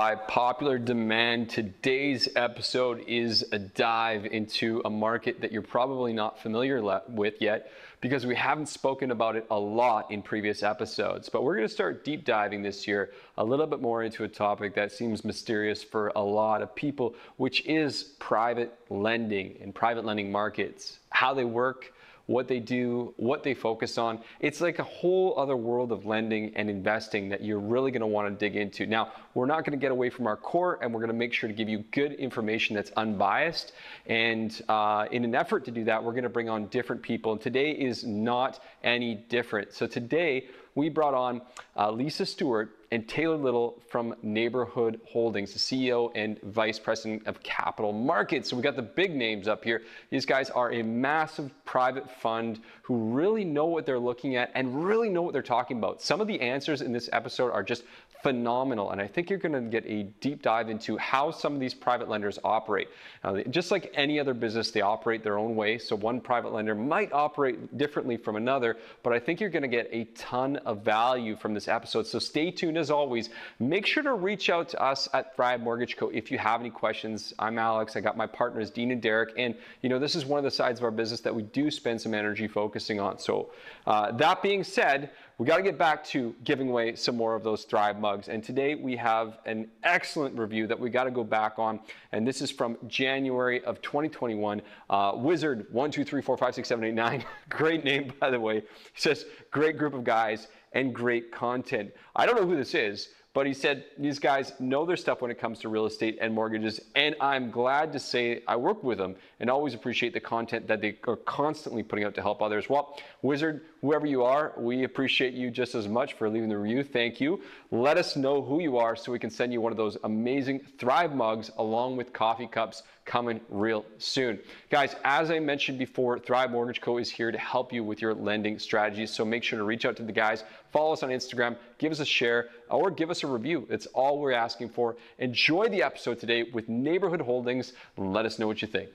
by popular demand, today's episode is a dive into a market that you're probably not familiar with yet because we haven't spoken about it a lot in previous episodes. But we're going to start deep diving this year a little bit more into a topic that seems mysterious for a lot of people, which is private lending and private lending markets, how they work what they do, what they focus on. It's like a whole other world of lending and investing that you're really going to want to dig into. Now, we're not going to get away from our core and we're going to make sure to give you good information that's unbiased. And uh, in an effort to do that, we're going to bring on different people. And today is not any different. So today, we brought on uh, Lisa Stewart and Taylor Little from Neighborhood Holdings, the CEO and Vice President of Capital Markets. So we got the big names up here. These guys are a massive private fund who really know what they're looking at and really know what they're talking about. Some of the answers in this episode are just phenomenal. And I think you're going to get a deep dive into how some of these private lenders operate. Now, just like any other business, they operate their own way. So one private lender might operate differently from another, but I think you're going to get a ton of value from this episode. So stay tuned as always. Make sure to reach out to us at Thrive Mortgage Co. if you have any questions. I'm Alex. I got my partners, Dean and Derek. And, you know, this is one of the sides of our business that we do spend some energy focusing on. So, uh, that being said, we got to get back to giving away some more of those Thrive mugs. And today we have an excellent review that we got to go back on. And this is from January of 2021. Uh, Wizard one two three four five six seven eight nine. great name, by the way. He says, great group of guys and great content. I don't know who this is. But he said these guys know their stuff when it comes to real estate and mortgages. And I'm glad to say I work with them and always appreciate the content that they are constantly putting out to help others. Well, Wizard, whoever you are, we appreciate you just as much for leaving the review. Thank you. Let us know who you are so we can send you one of those amazing Thrive mugs along with coffee cups coming real soon. Guys, as I mentioned before, Thrive Mortgage Co. is here to help you with your lending strategies. So make sure to reach out to the guys, follow us on Instagram, give us a share, or give us a review. It's all we're asking for. Enjoy the episode today with Neighborhood Holdings. Let us know what you think.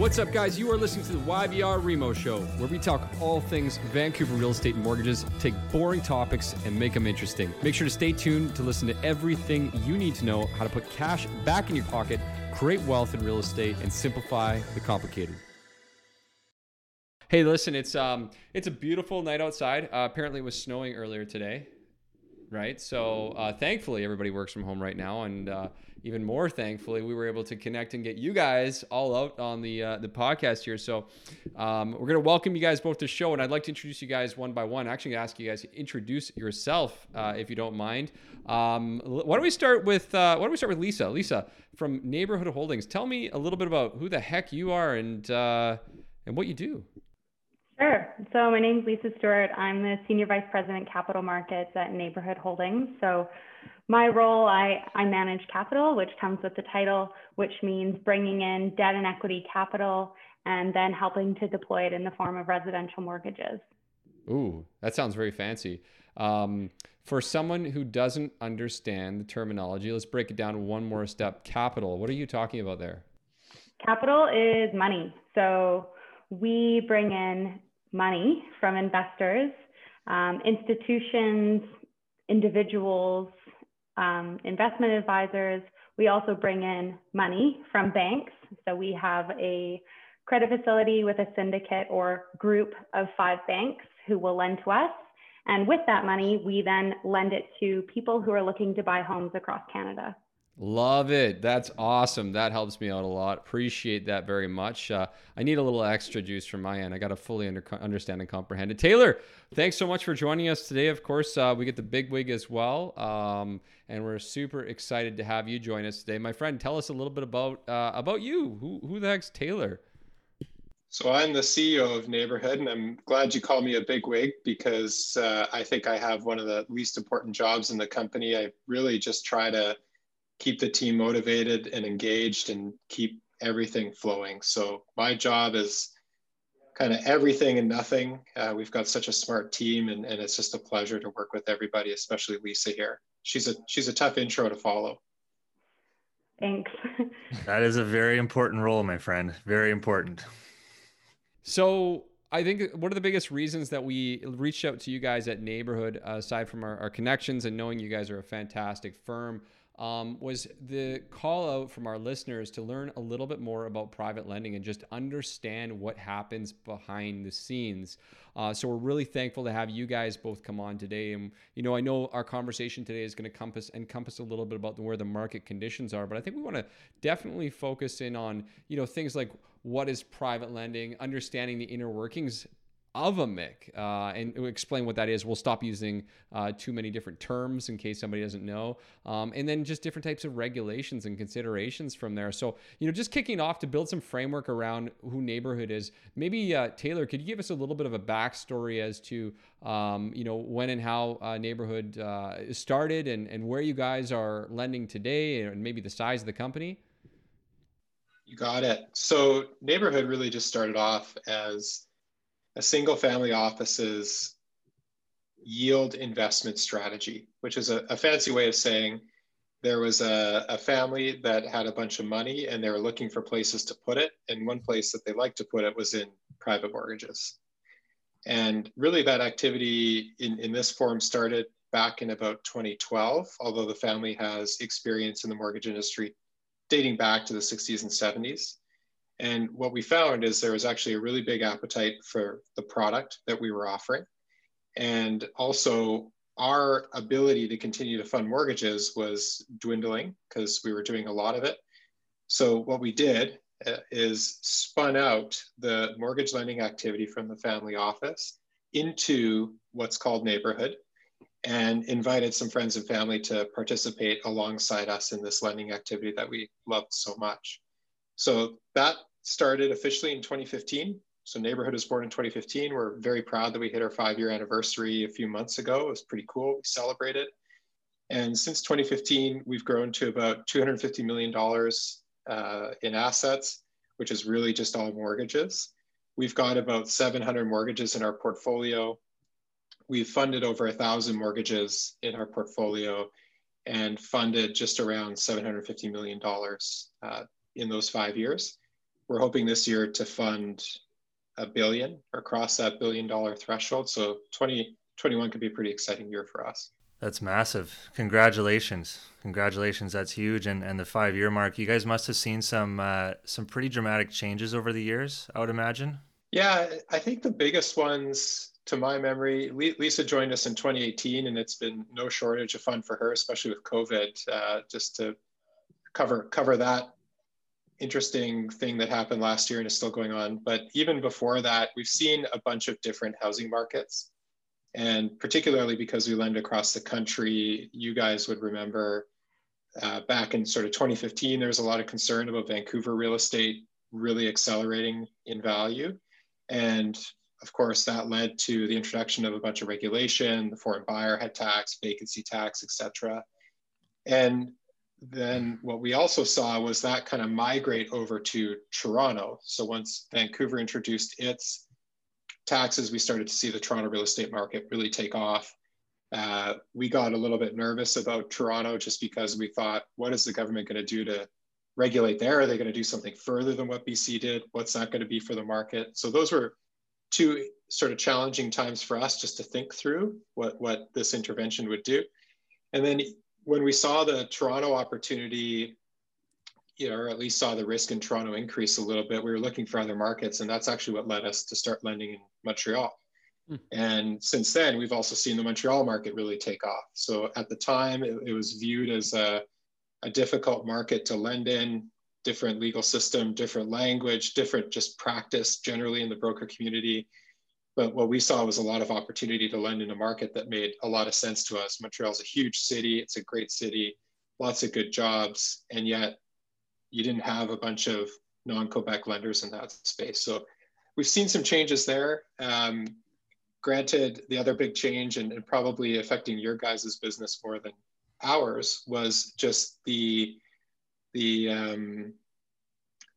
What's up, guys? You are listening to the YVR Remo Show, where we talk all things Vancouver real estate and mortgages, take boring topics, and make them interesting. Make sure to stay tuned to listen to everything you need to know how to put cash back in your pocket, create wealth in real estate, and simplify the complicated. Hey, listen, it's um, it's a beautiful night outside. Uh, apparently, it was snowing earlier today, right? So, uh, thankfully, everybody works from home right now, and uh, even more thankfully, we were able to connect and get you guys all out on the uh, the podcast here. So um, we're gonna welcome you guys both to the show, and I'd like to introduce you guys one by one. Actually, ask you guys to introduce yourself uh, if you don't mind. Um, why don't we start with uh, Why don't we start with Lisa? Lisa from Neighborhood Holdings. Tell me a little bit about who the heck you are and uh, and what you do. Sure. So my name is Lisa Stewart. I'm the Senior Vice President Capital Markets at Neighborhood Holdings. So my role, I, I manage capital, which comes with the title, which means bringing in debt and equity capital and then helping to deploy it in the form of residential mortgages. Ooh, that sounds very fancy. Um, for someone who doesn't understand the terminology, let's break it down one more step. Capital, what are you talking about there? Capital is money. So we bring in money from investors, um, institutions, individuals, um, investment advisors. We also bring in money from banks. So we have a credit facility with a syndicate or group of five banks who will lend to us. And with that money, we then lend it to people who are looking to buy homes across Canada. Love it. That's awesome. That helps me out a lot. Appreciate that very much. Uh, I need a little extra juice from my end. I got to fully under, understand and comprehend it. Taylor, thanks so much for joining us today. Of course, uh, we get the big wig as well. Um, and we're super excited to have you join us today. My friend, tell us a little bit about uh, about you. Who, who the heck's Taylor? So I'm the CEO of Neighborhood, and I'm glad you call me a big wig because uh, I think I have one of the least important jobs in the company. I really just try to keep the team motivated and engaged and keep everything flowing. So my job is kind of everything and nothing. Uh, we've got such a smart team and, and it's just a pleasure to work with everybody, especially Lisa here. She's a she's a tough intro to follow. Thanks. that is a very important role, my friend. Very important. So I think one of the biggest reasons that we reached out to you guys at Neighborhood, aside from our, our, connections and knowing you guys are a fantastic firm, um, was the call out from our listeners to learn a little bit more about private lending and just understand what happens behind the scenes. Uh, so we're really thankful to have you guys both come on today. And you know, I know our conversation today is going to encompass encompass a little bit about where the market conditions are, but I think we want to definitely focus in on you know things like what is private lending, understanding the inner workings of a MIC uh, and explain what that is. We'll stop using uh, too many different terms in case somebody doesn't know. Um, and then just different types of regulations and considerations from there. So, you know, just kicking off to build some framework around who Neighborhood is, maybe uh, Taylor, could you give us a little bit of a backstory as to, um, you know, when and how uh, Neighborhood uh, started and, and where you guys are lending today and maybe the size of the company? You got it. So, Neighborhood really just started off as a single family office's yield investment strategy, which is a, a fancy way of saying there was a, a, family that had a bunch of money and they were looking for places to put it. And one place that they liked to put it was in private mortgages. And really, that activity in, in this form started back in about 2012, although the family has experience in the mortgage industry dating back to the 60s and 70s. And what we found is there was actually a really big appetite for the product that we were offering. And also, our ability to continue to fund mortgages was dwindling because we were doing a lot of it. So, what we did uh, is spun out the mortgage lending activity from the family office into what's called neighborhood and invited some friends and family to participate alongside us in this lending activity that we loved so much. So that started officially in 2015. So Neighborhood was born in 2015. We're very proud that we hit our five year anniversary a few months ago. It was pretty cool. We celebrated. And since 2015, we've grown to about $250 million uh, in assets, which is really just all mortgages. We've got about 700 mortgages in our portfolio. We've funded over a thousand mortgages in our portfolio and funded just around $750 million uh, in those five years we're hoping this year to fund a billion or cross that billion dollar threshold. So 2021 could be a pretty exciting year for us. That's massive. Congratulations. Congratulations. That's huge. And and the five year mark, you guys must have seen some uh, some pretty dramatic changes over the years, I would imagine. Yeah, I think the biggest ones to my memory, Lisa joined us in 2018, and it's been no shortage of fun for her, especially with COVID, uh, just to cover cover that interesting thing that happened last year and is still going on. But even before that, we've seen a bunch of different housing markets. And particularly because we lend across the country, you guys would remember uh, back in sort of 2015, there was a lot of concern about Vancouver real estate really accelerating in value. And of course, that led to the introduction of a bunch of regulation, the foreign buyer head tax, vacancy tax, et cetera. And then what we also saw was that kind of migrate over to Toronto. So once Vancouver introduced its taxes, we started to see the Toronto real estate market really take off. Uh, we got a little bit nervous about Toronto just because we thought, what is the government going to do to regulate there? Are they going to do something further than what BC did? What's that going to be for the market? So those were two sort of challenging times for us just to think through what, what this intervention would do. And then when we saw the Toronto opportunity, you know, or at least saw the risk in Toronto increase a little bit, we were looking for other markets, and that's actually what led us to start lending in Montreal. Hmm. And since then, we've also seen the Montreal market really take off. So at the time, it, it was viewed as a, a difficult market to lend in, different legal system, different language, different just practice generally in the broker community. But what we saw was a lot of opportunity to lend in a market that made a lot of sense to us. Montreal's a huge city, it's a great city, lots of good jobs, and yet you didn't have a bunch of non-Quebec lenders in that space. So we've seen some changes there. Um, granted, the other big change and, and probably affecting your guys' business more than ours was just the the um,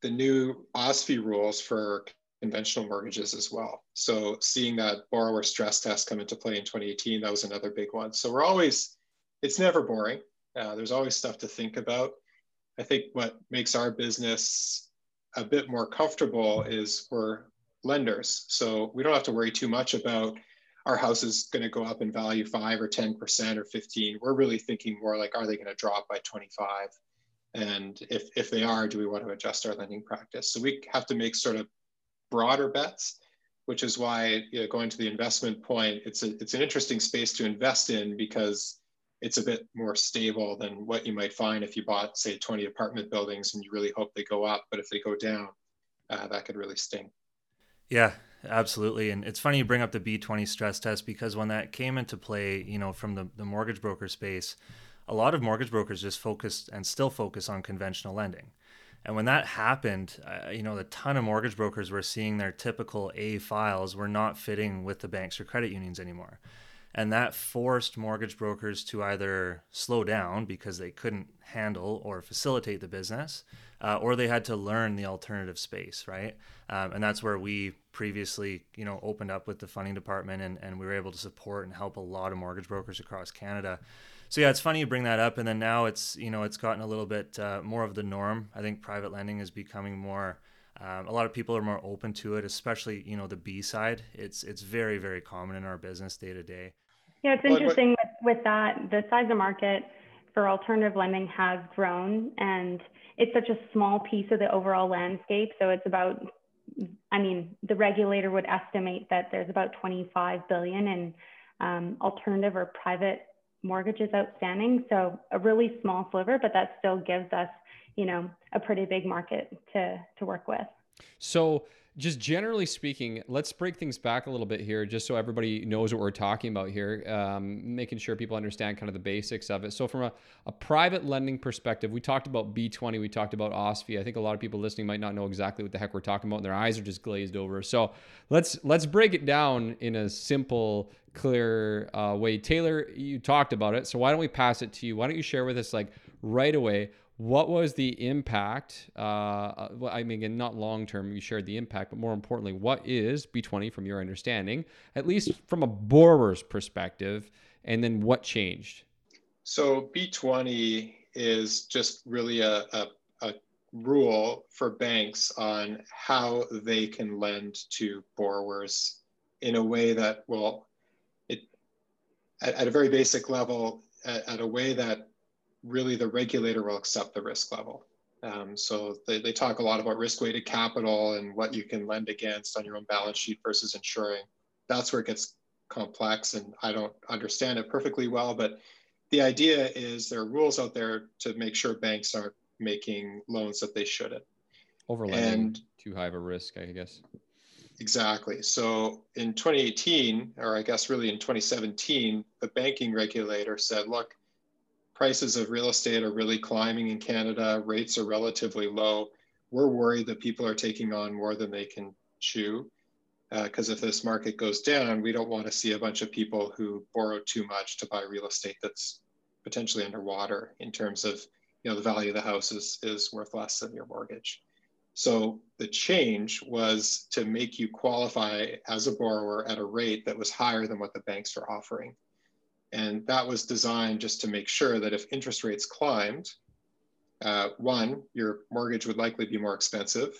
the new OSFI rules for conventional mortgages as well. So seeing that borrower stress test come into play in 2018, that was another big one. So we're always, it's never boring. Uh, there's always stuff to think about. I think what makes our business a bit more comfortable is we're lenders. So we don't have to worry too much about our house is going to go up in value five or 10% or 15. We're really thinking more like, are they going to drop by 25? And if, if they are, do we want to adjust our lending practice? So we have to make sort of broader bets, which is why you know, going to the investment point, it's, a, it's an interesting space to invest in because it's a bit more stable than what you might find if you bought, say, 20 apartment buildings and you really hope they go up. But if they go down, uh, that could really sting. Yeah, absolutely. And it's funny you bring up the B20 stress test because when that came into play, you know, from the, the mortgage broker space, a lot of mortgage brokers just focused and still focus on conventional lending. And when that happened, uh, you know, a ton of mortgage brokers were seeing their typical A files were not fitting with the banks or credit unions anymore. And that forced mortgage brokers to either slow down because they couldn't handle or facilitate the business, uh, or they had to learn the alternative space, right? Um, and that's where we previously, you know, opened up with the funding department and, and we were able to support and help a lot of mortgage brokers across Canada. So yeah, it's funny you bring that up, and then now it's you know it's gotten a little bit uh, more of the norm. I think private lending is becoming more. Um, a lot of people are more open to it, especially you know the B side. It's it's very very common in our business day to day. Yeah, it's interesting with, with that. The size of market for alternative lending has grown, and it's such a small piece of the overall landscape. So it's about, I mean, the regulator would estimate that there's about 25 billion in um, alternative or private mortgages outstanding. So a really small sliver, but that still gives us, you know, a pretty big market to to work with. So just generally speaking, let's break things back a little bit here, just so everybody knows what we're talking about here, um, making sure people understand kind of the basics of it. So, from a, a private lending perspective, we talked about B20, we talked about OSFI. I think a lot of people listening might not know exactly what the heck we're talking about, and their eyes are just glazed over. So, let's let's break it down in a simple, clear uh, way. Taylor, you talked about it, so why don't we pass it to you? Why don't you share with us, like right away? what was the impact? Uh, I mean, not long term, you shared the impact, but more importantly, what is B20 from your understanding, at least from a borrower's perspective, and then what changed? So B20 is just really a, a, a rule for banks on how they can lend to borrowers in a way that will, at, at a very basic level, at, at a way that really the regulator will accept the risk level. Um, so they, they talk a lot about risk weighted capital and what you can lend against on your own balance sheet versus insuring. That's where it gets complex and I don't understand it perfectly well, but the idea is there are rules out there to make sure banks aren't making loans that they shouldn't. Overlending and, too high of a risk, I guess. Exactly. So in 2018, or I guess really in 2017, the banking regulator said, look, prices of real estate are really climbing in Canada, rates are relatively low. We're worried that people are taking on more than they can chew. Because uh, if this market goes down, we don't want to see a bunch of people who borrow too much to buy real estate that's potentially underwater in terms of you know the value of the house is, is worth less than your mortgage. So the change was to make you qualify as a borrower at a rate that was higher than what the banks are offering. And that was designed just to make sure that if interest rates climbed, uh, one, your mortgage would likely be more expensive,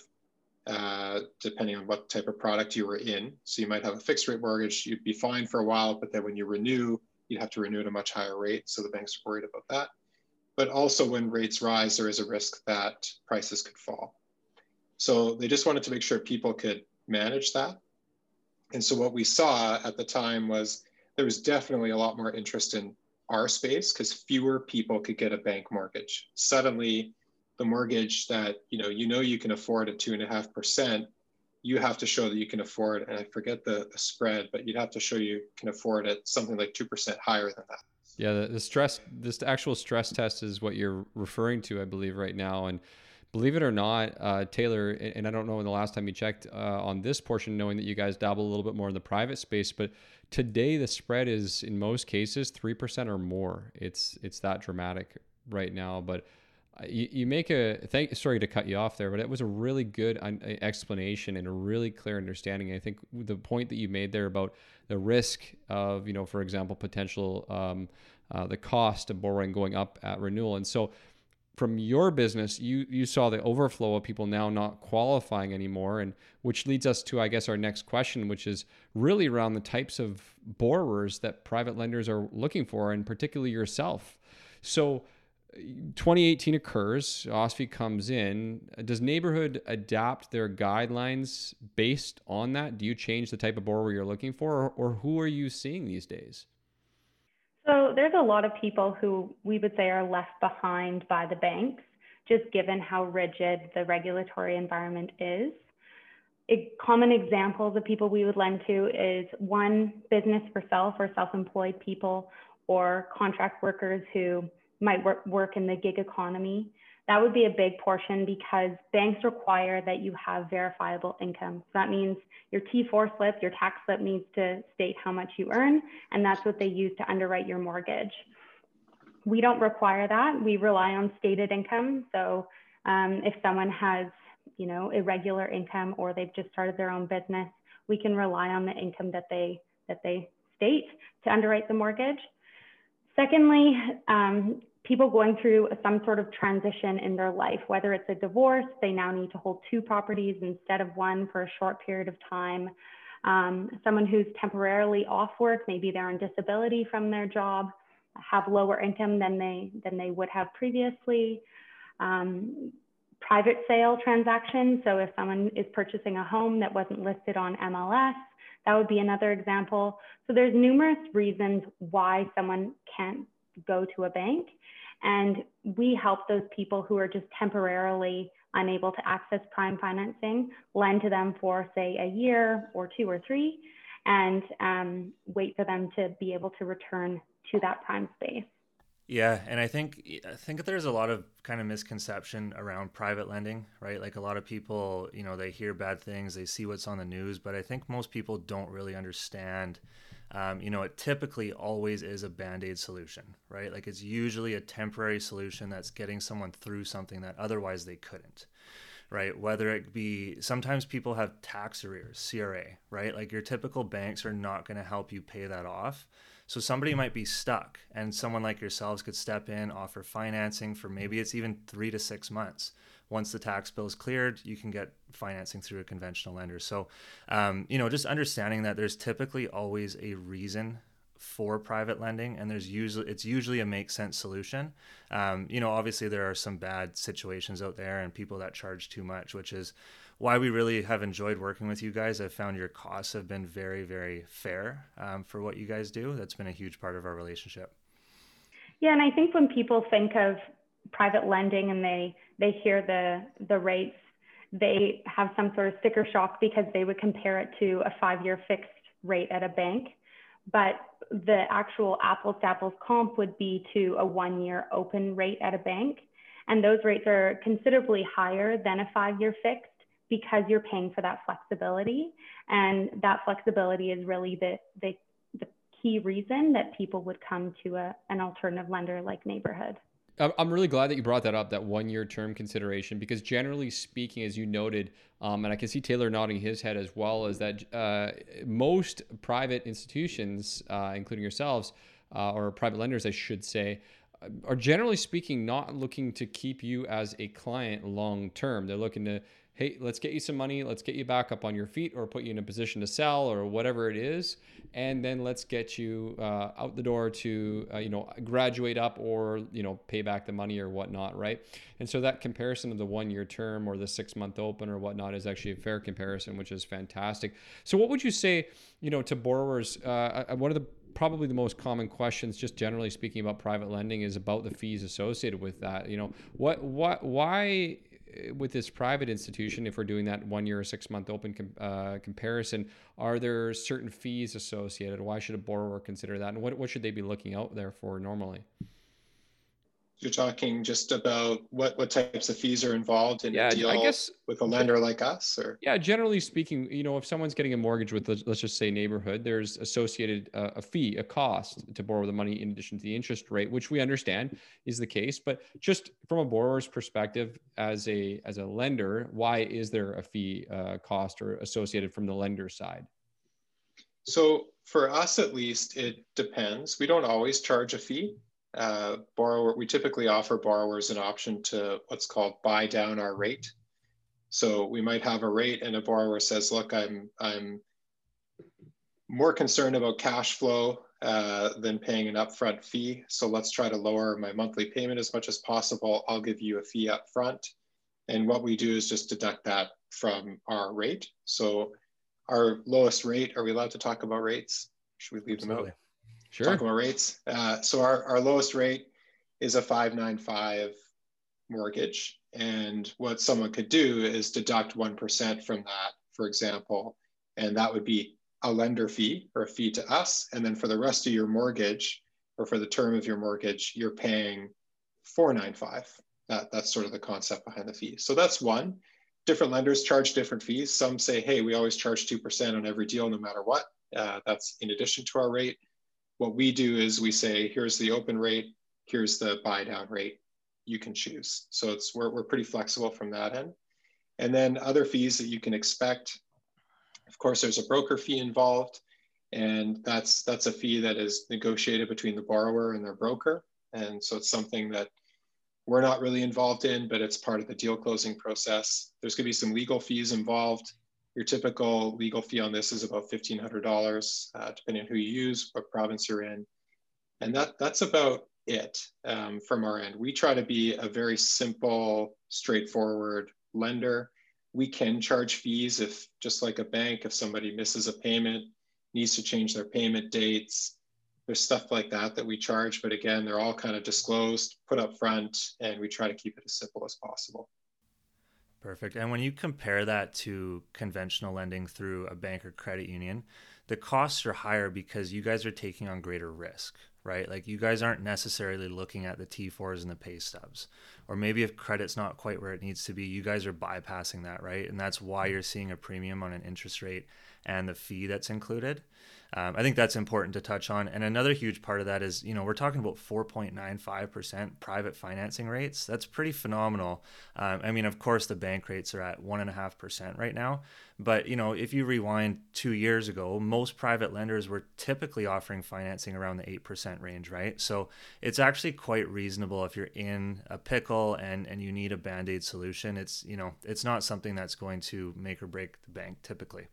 uh, depending on what type of product you were in. So you might have a fixed rate mortgage, you'd be fine for a while, but then when you renew, you'd have to renew at a much higher rate. So the banks are worried about that. But also when rates rise, there is a risk that prices could fall. So they just wanted to make sure people could manage that. And so what we saw at the time was there was definitely a lot more interest in our space because fewer people could get a bank mortgage. Suddenly, the mortgage that you know you know you can afford at two and a half percent, you have to show that you can afford. And I forget the, the spread, but you'd have to show you can afford it something like two percent higher than that. Yeah, the, the stress, this actual stress test is what you're referring to, I believe, right now, and believe it or not, uh, Taylor, and I don't know when the last time you checked uh, on this portion, knowing that you guys dabble a little bit more in the private space, but today the spread is in most cases three percent or more. It's it's that dramatic right now. But uh, you, you make a thank. Sorry to cut you off there, but it was a really good explanation and a really clear understanding. I think the point that you made there about the risk of you know, for example, potential um, uh, the cost of borrowing going up at renewal, and so from your business, you you saw the overflow of people now not qualifying anymore, and which leads us to, I guess, our next question, which is really around the types of borrowers that private lenders are looking for, and particularly yourself. So, 2018 occurs, OSFI comes in. Does neighborhood adapt their guidelines based on that? Do you change the type of borrower you're looking for, or, or who are you seeing these days? So there's a lot of people who we would say are left behind by the banks, just given how rigid the regulatory environment is. A common examples of people we would lend to is one business for self or self-employed people or contract workers who might work, work in the gig economy. That would be a big portion because banks require that you have verifiable income. So that means your T4 slip, your tax slip needs to state how much you earn, and that's what they use to underwrite your mortgage. We don't require that. We rely on stated income. So um, if someone has, you know, irregular income or they've just started their own business, we can rely on the income that they that they state to underwrite the mortgage. Secondly, um, people going through some sort of transition in their life, whether it's a divorce, they now need to hold two properties instead of one for a short period of time. Um, someone who's temporarily off work, maybe they're on disability from their job, have lower income than they than they would have previously. Um, private sale transactions. So if someone is purchasing a home that wasn't listed on MLS, that would be another example. So there's numerous reasons why someone can't go to a bank. And we help those people who are just temporarily unable to access prime financing, lend to them for, say, a year or two or three, and um, wait for them to be able to return to that prime space. Yeah, and I think I think there's a lot of kind of misconception around private lending, right? Like a lot of people, you know, they hear bad things, they see what's on the news, but I think most people don't really understand um, you know, it typically always is a band aid solution, right? Like it's usually a temporary solution that's getting someone through something that otherwise they couldn't, right? Whether it be sometimes people have tax arrears, CRA, right? Like your typical banks are not going to help you pay that off. So somebody might be stuck, and someone like yourselves could step in, offer financing for maybe it's even three to six months once the tax bill is cleared, you can get financing through a conventional lender. So, um, you know, just understanding that there's typically always a reason for private lending and there's usually it's usually a make sense solution. Um, you know obviously there are some bad situations out there and people that charge too much which is why we really have enjoyed working with you guys. I've found your costs have been very very fair um, for what you guys do. That's been a huge part of our relationship. Yeah and i think when people think of private lending and they they hear the the rates, they have some sort of sticker shock because they would compare it to a five-year fixed rate at a bank. But the actual apples to apples comp would be to a one-year open rate at a bank. And those rates are considerably higher than a five-year fixed because you're paying for that flexibility. And that flexibility is really the, the, the key reason that people would come to a, an alternative lender like Neighborhood. I'm really glad that you brought that up, that one year term consideration, because generally speaking, as you noted, um, and I can see Taylor nodding his head as well, is that uh, most private institutions, uh, including yourselves, uh, or private lenders, I should say, uh, are generally speaking not looking to keep you as a client long term. They're looking to hey, let's get you some money, let's get you back up on your feet, or put you in a position to sell, or whatever it is, and then let's get you uh, out the door to uh, you know graduate up, or you know pay back the money or whatnot, right? And so that comparison of the one-year term or the six-month open or whatnot is actually a fair comparison, which is fantastic. So, what would you say, you know, to borrowers? Uh, uh one of the probably the most common questions just generally speaking about private lending is about the fees associated with that you know what what why with this private institution, if we're doing that one year or six month open com- uh, comparison, are there certain fees associated? Why should a borrower consider that? And what, what should they be looking out there for normally? You're talking just about what what types of fees are involved in yeah, a deal I guess, with a lender like us or? Yeah generally speaking you know if someone's getting a mortgage with let's just say neighborhood there's associated uh, a fee a cost to borrow the money in addition to the interest rate which we understand is the case. But just from a borrower's perspective as a as a lender why is there a fee uh, cost or associated from the lender side? So for us at least it depends. We don't always charge a fee uh, borrower, we typically offer borrowers an option to what's called buy down our rate. So we might have a rate and a borrower says, look, I'm, I'm more concerned about cash flow uh, than paying an upfront fee. So let's try to lower my monthly payment as much as possible. I'll give you a fee up front. And what we do is just deduct that from our rate. So our lowest rate, are we allowed to talk about rates? Should we leave Absolutely. them out? Sure. Talk about rates. Uh, so our, our lowest rate is a 595 mortgage. And what someone could do is deduct 1% from that, for example, and that would be a lender fee or a fee to us. And then for the rest of your mortgage or for the term of your mortgage, you're paying 495. That, that's sort of the concept behind the fee. So that's one. Different lenders charge different fees. Some say, hey, we always charge 2% on every deal no matter what. Uh, that's in addition to our rate. What we do is we say, here's the open rate, here's the buy down rate. You can choose. So it's we're, we're pretty flexible from that end. And then other fees that you can expect of course, there's a broker fee involved, and that's that's a fee that is negotiated between the borrower and their broker. And so it's something that we're not really involved in, but it's part of the deal closing process. There's going to be some legal fees involved. Your typical legal fee on this is about $1,500, uh, depending on who you use, what province you're in. And that, that's about it um, from our end. We try to be a very simple, straightforward lender we can charge fees if just like a bank if somebody misses a payment needs to change their payment dates there's stuff like that that we charge but again they're all kind of disclosed put up front and we try to keep it as simple as possible perfect and when you compare that to conventional lending through a bank or credit union the costs are higher because you guys are taking on greater risk right? Like you guys aren't necessarily looking at the T4s and the pay stubs. Or maybe if credit's not quite where it needs to be, you guys are bypassing that, right? And that's why mm. you're seeing a premium on an interest rate and the fee that's included. Um, I think that's important to touch on. And another huge part of that is, you know, we're talking about 4.95% private financing rates. That's pretty phenomenal. Um, I mean, of course, the bank rates are at 1.5% right now. But, you know, if you rewind two years ago, most private lenders were typically offering financing around the 8% range, right? So it's actually quite reasonable if you're in a pickle and, and you need a band aid solution. It's, you know, it's not something that's going to make or break the bank typically.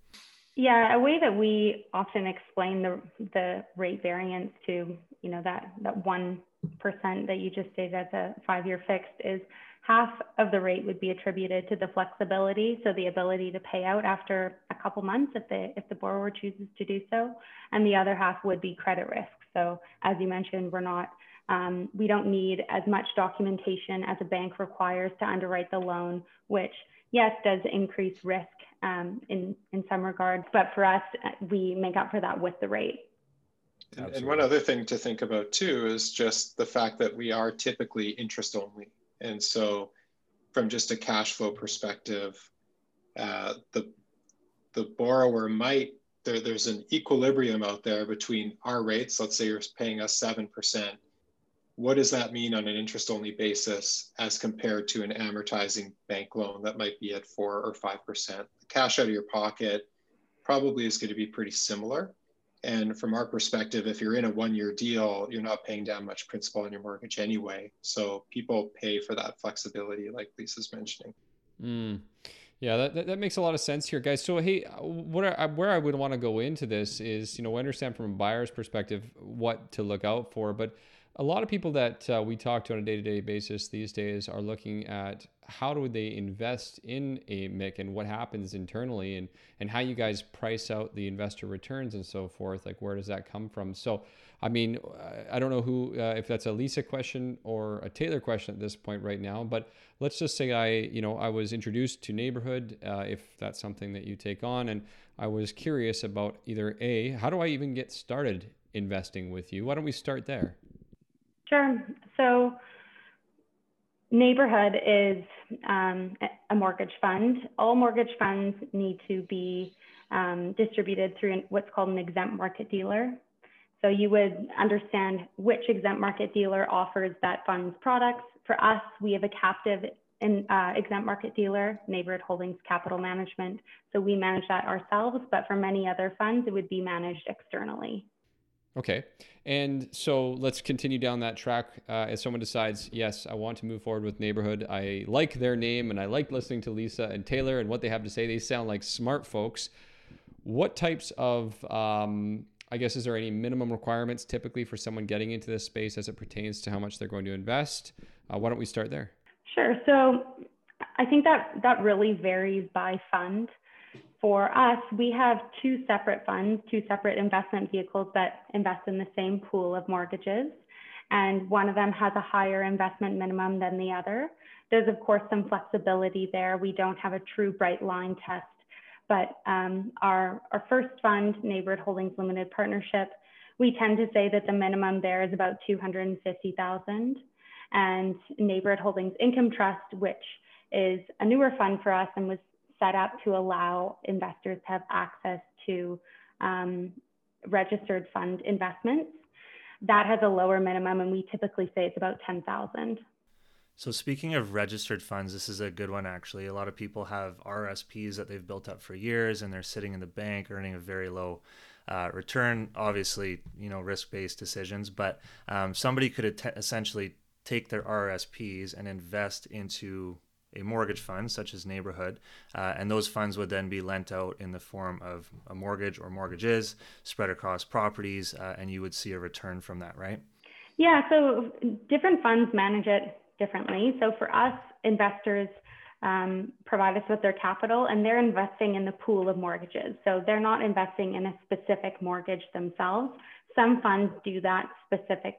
Yeah, a way that we often explain the the rate variance to you know that that one percent that you just did as the five year fixed is half of the rate would be attributed to the flexibility, so the ability to pay out after a couple months if the if the borrower chooses to do so, and the other half would be credit risk. So as you mentioned, we're not um, we don't need as much documentation as a bank requires to underwrite the loan, which yes does increase risk um, in, in some regards. But for us, we make up for that with the rate. And, and, one other thing to think about too is just the fact that we are typically interest only. And so, from just a cash flow perspective, uh, the, the borrower might, there, there's an equilibrium out there between our rates. Let's say you're paying us 7% what does that mean on an interest only basis as compared to an amortizing bank loan that might be at four or 5%? Cash out of your pocket probably is going to be pretty similar. And from our perspective, if you're in a one year deal, you're not paying down much principal on your mortgage anyway. So people pay for that flexibility, like Lisa's mentioning. Mm. Yeah, that, that makes a lot of sense here, guys. So, hey, what I, where I would want to go into this is, you know, understand from a buyer's perspective what to look out for, but a lot of people that uh, we talk to on a day-to-day basis these days are looking at how do they invest in a MIC and what happens internally and and how you guys price out the investor returns and so forth like where does that come from? So i mean i don't know who uh, if that's a lisa question or a taylor question at this point right now but let's just say i you know i was introduced to neighborhood uh, if that's something that you take on and i was curious about either a how do i even get started investing with you? Why don't we start there Sure. So Neighborhood is um, a mortgage fund. All mortgage funds need to be um, distributed through what's called an exempt market dealer. So you would understand which exempt market dealer offers that fund's products. For us, we have a captive in, uh, exempt market dealer, Neighborhood Holdings Capital Management. So we manage that ourselves, but for many other funds, it would be managed externally. Okay. And so let's continue down that track. Uh, as someone decides, yes, I want to move forward with Neighborhood, I like their name and I like listening to Lisa and Taylor and what they have to say. They sound like smart folks. What types of, um, I guess, is there any minimum requirements typically for someone getting into this space as it pertains to how much they're going to invest? Uh, why don't we start there? Sure. So I think that that really varies by fund. For us, we have two separate funds, two separate investment vehicles that invest in the same pool of mortgages. And one of them has a higher investment minimum than the other. There's, of course, some flexibility there. We don't have a true bright line test. But um, our, our first fund, Neighborhood Holdings Limited Partnership, we tend to say that the minimum there is about 250,000. And Neighborhood Holdings Income Trust, which is a newer fund for us and was set up to allow investors to have access to um, registered fund investments. That has a lower minimum, and we typically say it's about 10,000. So, speaking of registered funds, this is a good one actually. A lot of people have RSPs that they've built up for years and they're sitting in the bank earning a very low uh, return. Obviously, you know, risk based decisions, but um, somebody could essentially take their RSPs and invest into a mortgage fund such as neighborhood uh, and those funds would then be lent out in the form of a mortgage or mortgages spread across properties uh, and you would see a return from that right? Yeah so different funds manage it differently. So for us investors um, provide us with their capital and they're investing in the pool of mortgages. So they're not investing in a specific mortgage themselves. Some funds do that specific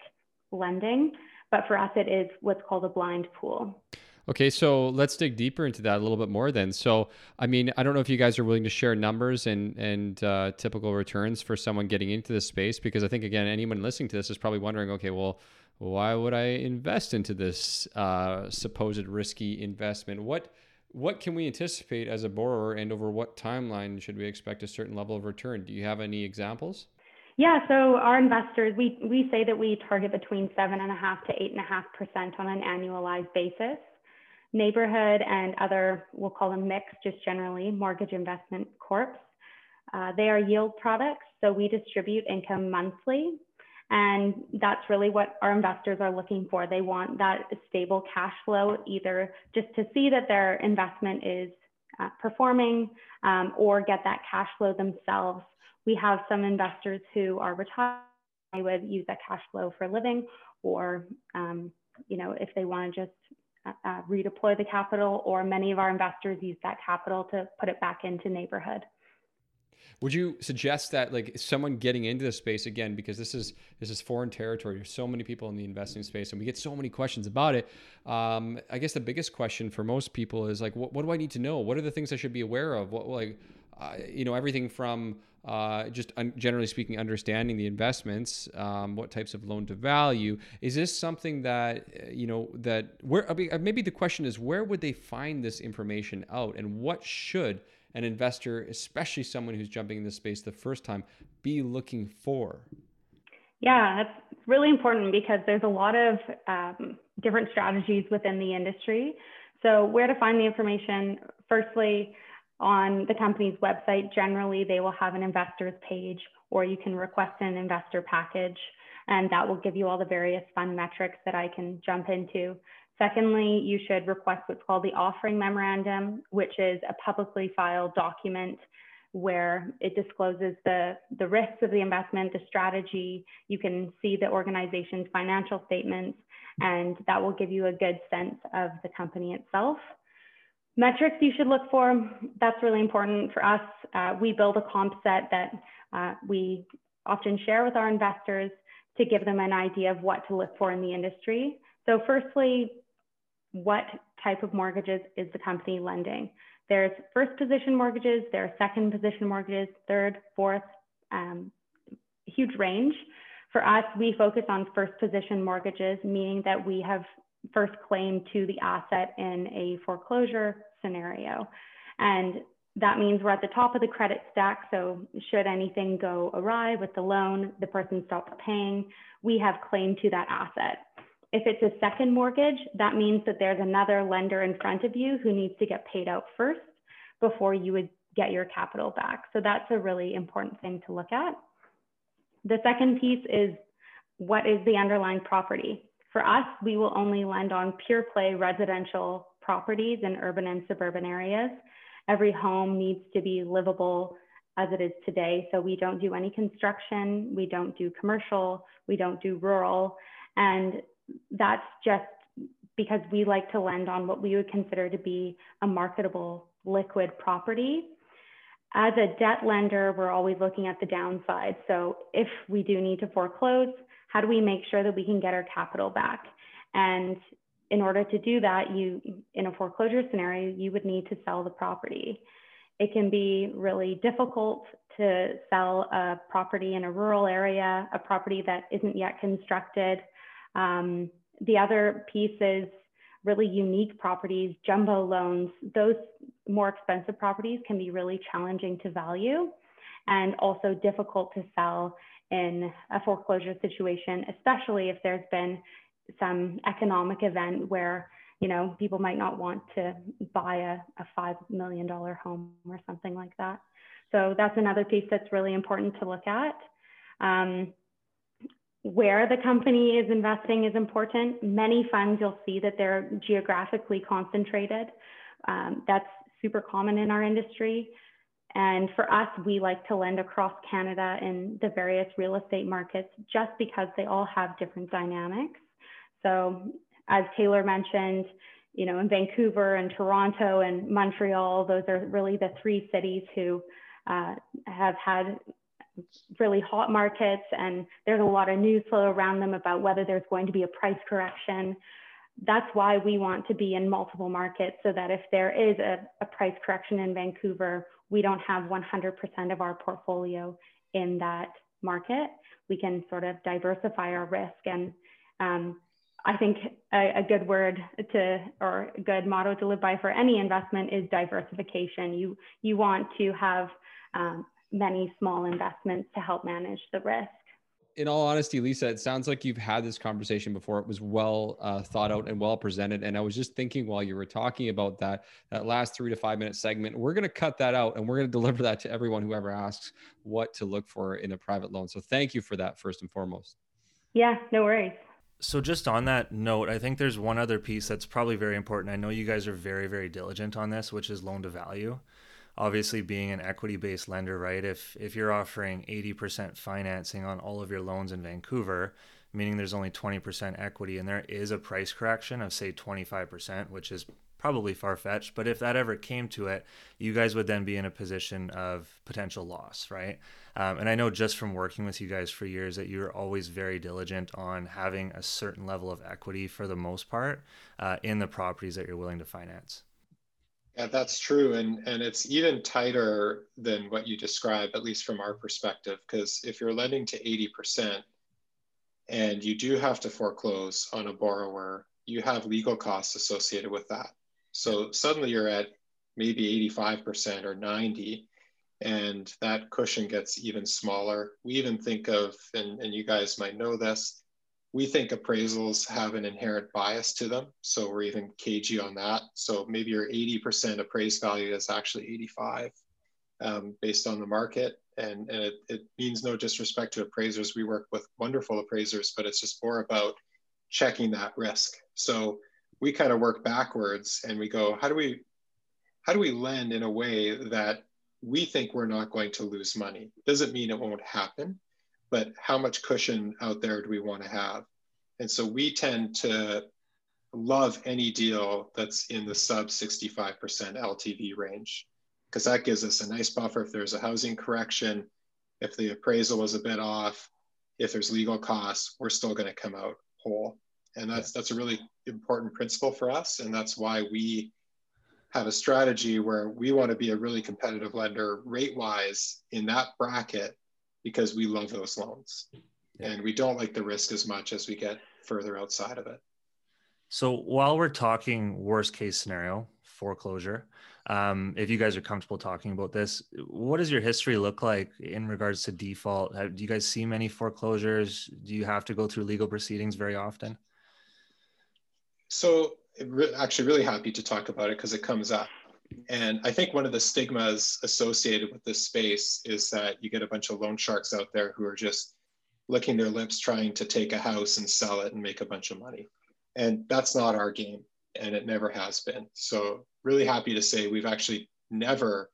lending but for us it is what's called a blind pool Okay, so let's dig deeper into that a little bit more then. So, I mean, I don't know if you guys are willing to share numbers and and uh, typical returns for someone getting into this space, because I think again, anyone listening to this is probably wondering, okay, well, why would I invest into this uh, supposed risky investment? What what can we anticipate as a borrower, and over what timeline should we expect a certain level of return? Do you have any examples? Yeah, so our investors, we, we say that we target between seven and a half to eight and a half percent on an annualized basis neighborhood and other, we'll call them MICs, just generally mortgage investment corps. Uh, they are yield products, so we distribute income monthly. And that's really what our investors are looking for. They want that stable cash flow, either just to see that their investment is uh, performing um, or get that cash flow themselves. We have some investors who are retired, they would use that cash flow for living, or um, you know, if they want to just uh, redeploy the capital, or many of our investors use that capital to put it back into neighborhood. Would you suggest that like someone getting into the space again because this is this is foreign territory? There's so many people in the investing space, and we get so many questions about it. Um, I guess the biggest question for most people is like, what, what do I need to know? What are the things I should be aware of? What like, uh, you know, everything from uh, just un- generally speaking, understanding the investments, um, what types of loan to value. Is this something that uh, you know that where I mean, uh, maybe the question is where would they find this information out, and what should an investor, especially someone who's jumping in this space the first time, be looking for? Yeah, that's really important because there's a lot of um, different strategies within the industry. So, where to find the information? Firstly, on the company's website, generally they will have an investors page or you can request an investor package and that will give you all the various fund metrics that I can jump into. Secondly, you should request what's called the offering memorandum, which is a publicly filed document where it discloses the, the risks of the investment, the strategy. You can see the organization's financial statements, and that will give you a good sense of the company itself. Metrics you should look for, that's really important for us. Uh, we build a comp set that uh, we often share with our investors to give them an idea of what to look for in the industry. So firstly, what type of mortgages is the company lending? There's first position mortgages, there are second position mortgages, third, fourth, um, huge range. For us, we focus on first position mortgages, meaning that we have first claim to the asset in a foreclosure scenario. And that means we're at the top of the credit stack. So should anything go awry with the loan, the person stops paying, we have claim to that asset. If it's a second mortgage, that means that there's another lender in front of you who needs to get paid out first before you would get your capital back. So that's a really important thing to look at. the second piece is what is the underlying property? For us, we will only lend on pure play residential properties in urban and suburban areas. Every home needs to be livable as it is today. So we don't do any construction, we don't do commercial, we don't do rural. And that's just because we like to lend on what we would consider to be a marketable liquid property. As a debt lender, we're always looking at the downside. So if we do need to foreclose, how do we make sure that we can get our capital back? And in order to do that, you in a foreclosure scenario, you would need to sell the property. It can be really difficult to sell a property in a rural area, a property that isn't yet constructed. Um, the other piece is really unique properties, jumbo loans. Those more expensive properties can be really challenging to value and also difficult to sell in a foreclosure situation, especially if there's been some economic event where you know people might not want to buy a, a five million dollar home or something like that. So that's another piece that's really important to look at. Um, where the company is investing is important. Many funds, you'll see that they're geographically concentrated. Um, that's super common in our industry. And for us, we like to lend across Canada in the various real estate markets just because they all have different dynamics. So as Taylor mentioned, you know, in Vancouver and Toronto and Montreal, those are really the three cities who uh, have had really hot markets and there's a lot of news flow around them about whether there's going to be a price correction. That's why we want to be in multiple markets so that if there is a, a price correction in Vancouver, we don't have 100% of our portfolio in that market. We can sort of diversify our risk. And um, I think a, a, good word to or a good motto to live by for any investment is diversification. You you want to have um, many small investments to help manage the risk. In all honesty, Lisa, it sounds like you've had this conversation before. It was well uh, thought out and well presented. And I was just thinking while you were talking about that, that last three to five minute segment, we're going to cut that out and we're going to deliver that to everyone who ever asks what to look for in a private loan. So thank you for that, first and foremost. Yeah, no worries. So, just on that note, I think there's one other piece that's probably very important. I know you guys are very, very diligent on this, which is loan to value obviously being an equity based lender right? If if you're offering 80% financing on all of your loans in Vancouver meaning there's only 20% equity and there is a price correction of say 25% which is probably far fetched but if that ever came to it you guys would then be in a position of potential loss right? Um, and i know just from working with you guys for years that you're always very diligent on having a certain level of equity for the most part uh, in the properties that you're willing to finance yeah, that's true. And, and it's even tighter than what you describe, at least from our perspective, because if you're lending to 80% and you do have to foreclose on a borrower, you have legal costs associated with that. So suddenly you're at maybe 85% or 90 and that cushion gets even smaller. We even think of, and, and you guys might know this, we think appraisals have an inherent bias to them. So we're even cagey on that. So maybe your 80% appraised value is actually 85 um, based on the market. And, and it, it means no disrespect to appraisers. We work with wonderful appraisers, but it's just more about checking that risk. So we kind of work backwards and we go, how do we, how do we lend in a way that we think we're not going to lose money? Doesn't mean it won't happen, but how much cushion out there do we want to have? And so we tend to love any deal that's in the sub 65% LTV range, because that gives us a nice buffer if there's a housing correction, if the appraisal was a bit off, if there's legal costs, we're still going to come out whole. And that's that's a really important principle for us. And that's why we have a strategy where we want to be a really competitive lender rate wise in that bracket because we love those loans and we don't like the risk as much as we get further outside of it. So while we're talking worst case scenario, foreclosure, um, if you guys are comfortable talking about this, what does your history look like in regards to default? Have, do you guys see many foreclosures? Do you have to go through legal proceedings very often? So, actually, really happy to talk about it because it comes up. And I think one of the stigmas associated with this space is that you get a bunch of loan sharks out there who are just licking their lips trying to take a house and sell it and make a bunch of money. And that's not our game, and it never has been. So, really happy to say we've actually never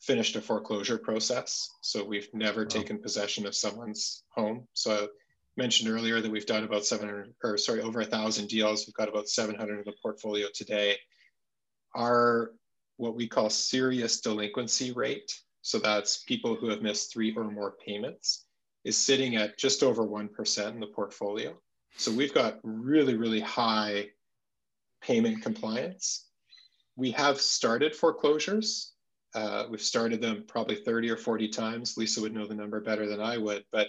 finished a foreclosure process. So, we've never wow. taken possession of someone's home. So, I mentioned earlier that we've done about 700 or sorry, over a thousand deals. We've got about 700 in the portfolio today. Our what we call serious delinquency rate, so that's people who have missed three or more payments, is sitting at just over 1% in the portfolio. So we've got really, really high payment compliance. We have started foreclosures. Uh, we've started them probably 30 or 40 times. Lisa would know the number better than I would, but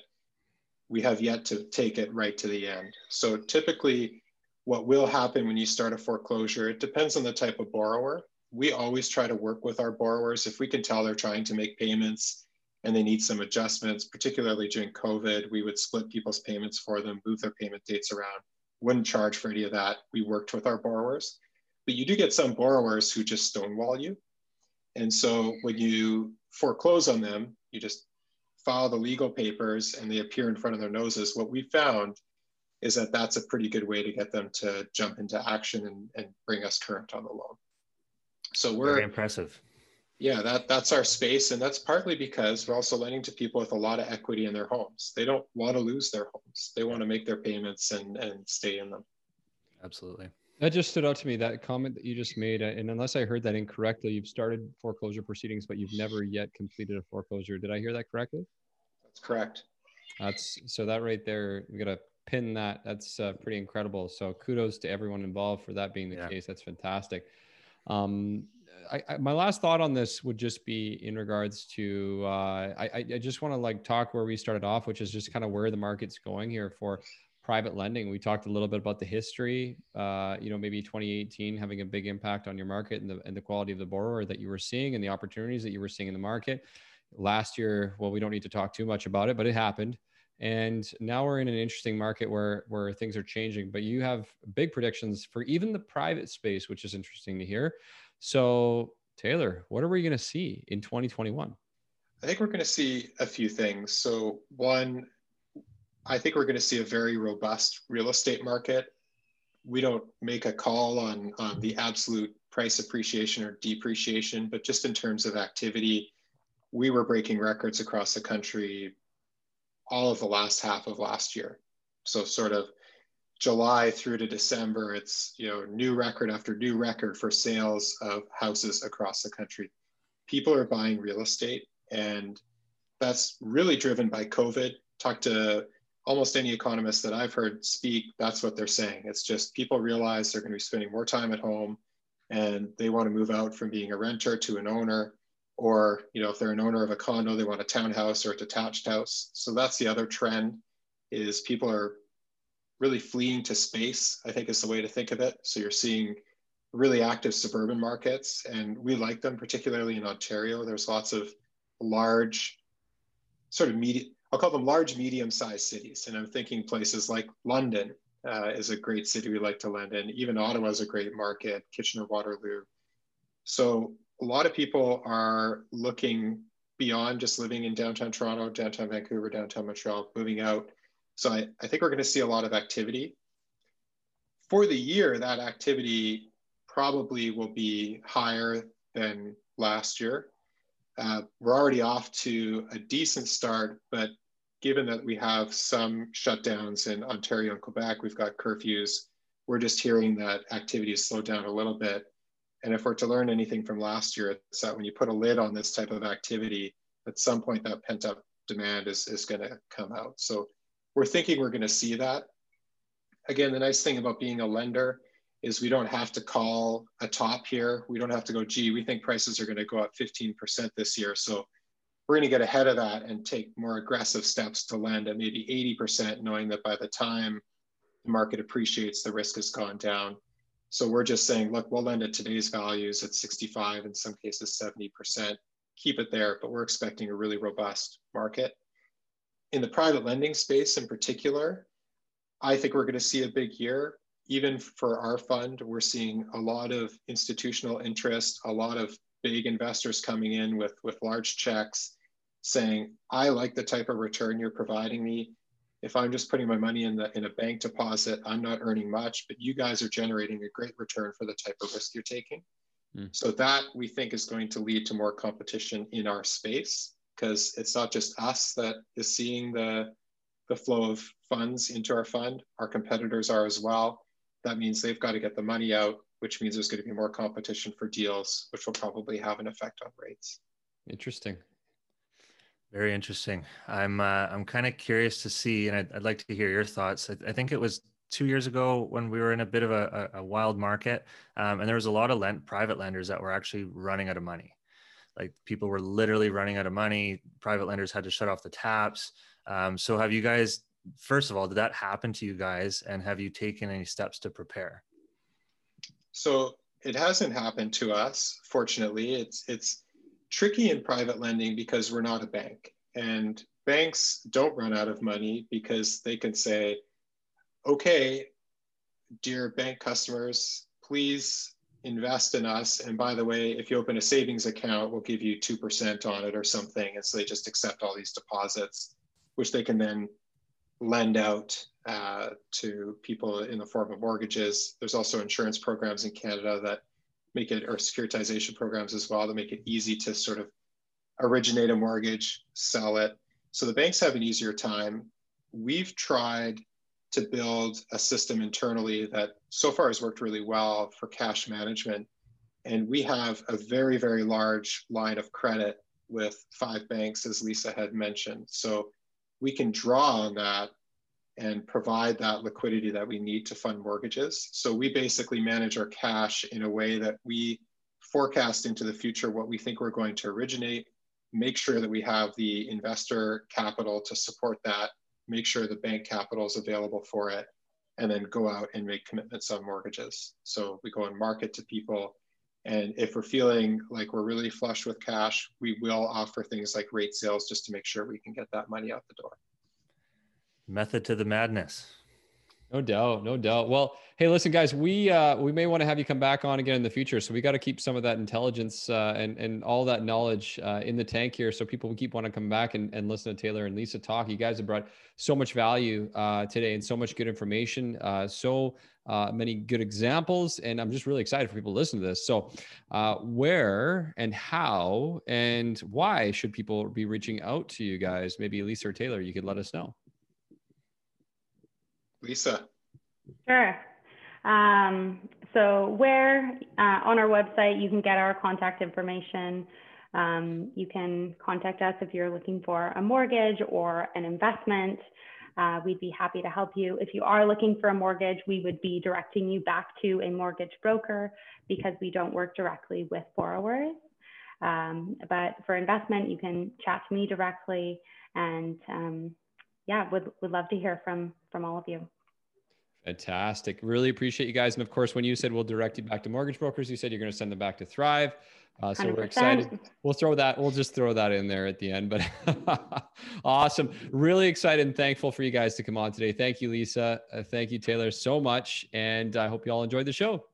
we have yet to take it right to the end. So typically, what will happen when you start a foreclosure, it depends on the type of borrower. We always try to work with our borrowers. If we can tell they're trying to make payments and they need some adjustments, particularly during COVID, we would split people's payments for them, move their payment dates around, wouldn't charge for any of that. We worked with our borrowers. But you do get some borrowers who just stonewall you. And so when you foreclose on them, you just file the legal papers and they appear in front of their noses. What we found is that that's a pretty good way to get them to jump into action and, and bring us current on the loan. So we're very impressive yeah, that that's our space, and that's partly because we're also lending to people with a lot of equity in their homes. They don't want to lose their homes; they want to make their payments and and stay in them. Absolutely. That just stood out to me. That comment that you just made, and unless I heard that incorrectly, you've started foreclosure proceedings, but you've never yet completed a foreclosure. Did I hear that correctly? That's correct. That's so that right there. We got to pin that. That's uh, pretty incredible. So kudos to everyone involved for that being the yeah. case. That's fantastic. Um, I, I, my last thought on this would just be in regards to uh, I, I just want to like talk where we started off, which is just kind of where the market's going here for private lending. We talked a little bit about the history, uh, you know, maybe 2018 having a big impact on your market and the and the quality of the borrower that you were seeing and the opportunities that you were seeing in the market. Last year, well, we don't need to talk too much about it, but it happened. And now we're in an interesting market where where things are changing. But you have big predictions for even the private space, which is interesting to hear. So, Taylor, what are we going to see in 2021? I think we're going to see a few things. So, one, I think we're going to see a very robust real estate market. We don't make a call on, on the absolute price appreciation or depreciation, but just in terms of activity, we were breaking records across the country all of the last half of last year. So, sort of July through to December, it's you know new record after new record for sales of houses across the country. People are buying real estate, and that's really driven by COVID. Talk to almost any economist that I've heard speak. That's what they're saying. It's just people realize they're going to be spending more time at home, and they want to move out from being a renter to an owner, or you know if they're an owner of a condo, they want a townhouse or a detached house. So that's the other trend is people are really fleeing to space, I think is the way to think of it. So you're seeing really active suburban markets, and we like them, particularly in Ontario. There's lots of large, sort of medium, I'll call them large, medium sized cities. And I'm thinking places like London uh, is a great city we like to lend in. Even Ottawa is a great market, Kitchener Waterloo. So a lot of people are looking beyond just living in downtown Toronto, downtown Vancouver, downtown Montreal, moving out so I, I think we're going to see a lot of activity. For the year, that activity probably will be higher than last year. Uh, we're already off to a decent start, but given that we have some shutdowns in Ontario and Quebec, we've got curfews, we're just hearing that activity has slowed down a little bit. And if we're to learn anything from last year, it's that when you put a lid on this type of activity, at some point that pent up demand is, is going to come out. So we're thinking we're going to see that. Again, the nice thing about being a lender is we don't have to call a top here. We don't have to go, gee, we think prices are going to go up 15% this year. So we're going to get ahead of that and take more aggressive steps to lend at maybe 80%, knowing that by the time the market appreciates, the risk has gone down. So we're just saying, look, we'll lend at today's values at 65, in some cases 70%. Keep it there, but we're expecting a really robust market in the private lending space in particular, I think we're going to see a big year. Even for our fund, we're seeing a lot of institutional interest, a lot of big investors coming in with, with large checks saying, I like the type of return you're providing me. If I'm just putting my money in the in a bank deposit, I'm not earning much, but you guys are generating a great return for the type of risk you're taking. Mm. So that we think is going to lead to more competition in our space because it's not just us that is seeing the the flow of funds into our fund. Our competitors are as well. That means they've got to get the money out, which means there's going to be more competition for deals, which will probably have an effect on rates. Interesting. Very interesting. I'm uh, I'm kind of curious to see, and I'd, I'd, like to hear your thoughts. I, I, think it was two years ago when we were in a bit of a, a wild market, um, and there was a lot of lend, private lenders that were actually running out of money. Like people were literally running out of money. Private lenders had to shut off the taps. Um, so, have you guys? First of all, did that happen to you guys, and have you taken any steps to prepare? So it hasn't happened to us. Fortunately, it's it's tricky in private lending because we're not a bank. And banks don't run out of money because they can say, okay, dear bank customers, please invest in us. And by the way, if you open a savings account, we'll give you 2% on it or something. And so they just accept all these deposits, which they can then lend out uh, to people in the form of mortgages. There's also insurance programs in Canada that make it, or securitization programs as well, that make it easy to sort of originate a mortgage, sell it. So the banks have an easier time. We've tried to build a system internally that so far has worked really well for cash management. And we have a very, very large line of credit with five banks, as Lisa had mentioned. So we can draw on that and provide that liquidity that we need to fund mortgages. So we basically manage our cash in a way that we forecast into the future what we think we're going to originate, make sure that we have the investor capital to support that, make sure the bank capital is available for it, and then go out and make commitments on mortgages. So we go and market to people. And if we're feeling like we're really flush with cash, we will offer things like rate sales just to make sure we can get that money out the door. Method to the madness. No doubt, no doubt. Well, hey, listen, guys, we uh, we may want to have you come back on again in the future. So we got to keep some of that intelligence uh, and and all that knowledge uh, in the tank here, so people will keep wanting to come back and, and listen to Taylor and Lisa talk. You guys have brought so much value uh, today and so much good information, uh, so uh, many good examples, and I'm just really excited for people to listen to this. So, where and how and why should people be reaching out to you guys? Maybe Lisa or Taylor, you could let us know. Lisa. Sure. Um, so where uh, on our website you can get our contact information. Um, you can contact us if you're looking for a mortgage or an investment. Uh, we'd be happy to help you. If you are looking for a mortgage, we would be directing you back to a mortgage broker because we don't work directly with borrowers. Um, but for investment, you can chat to me directly and um, yeah, would, would love to hear from, from all of you. Fantastic. Really appreciate you guys. And of course, when you said we'll direct you back to mortgage brokers, you said you're going to send them back to Thrive. Uh, so we are excited. We'll throw that. We'll just throw that in there at the end. But awesome. Really excited and thankful for you guys to come on today. Thank you, Lisa. Uh, thank you, Taylor, so much. And I hope you all enjoyed the show.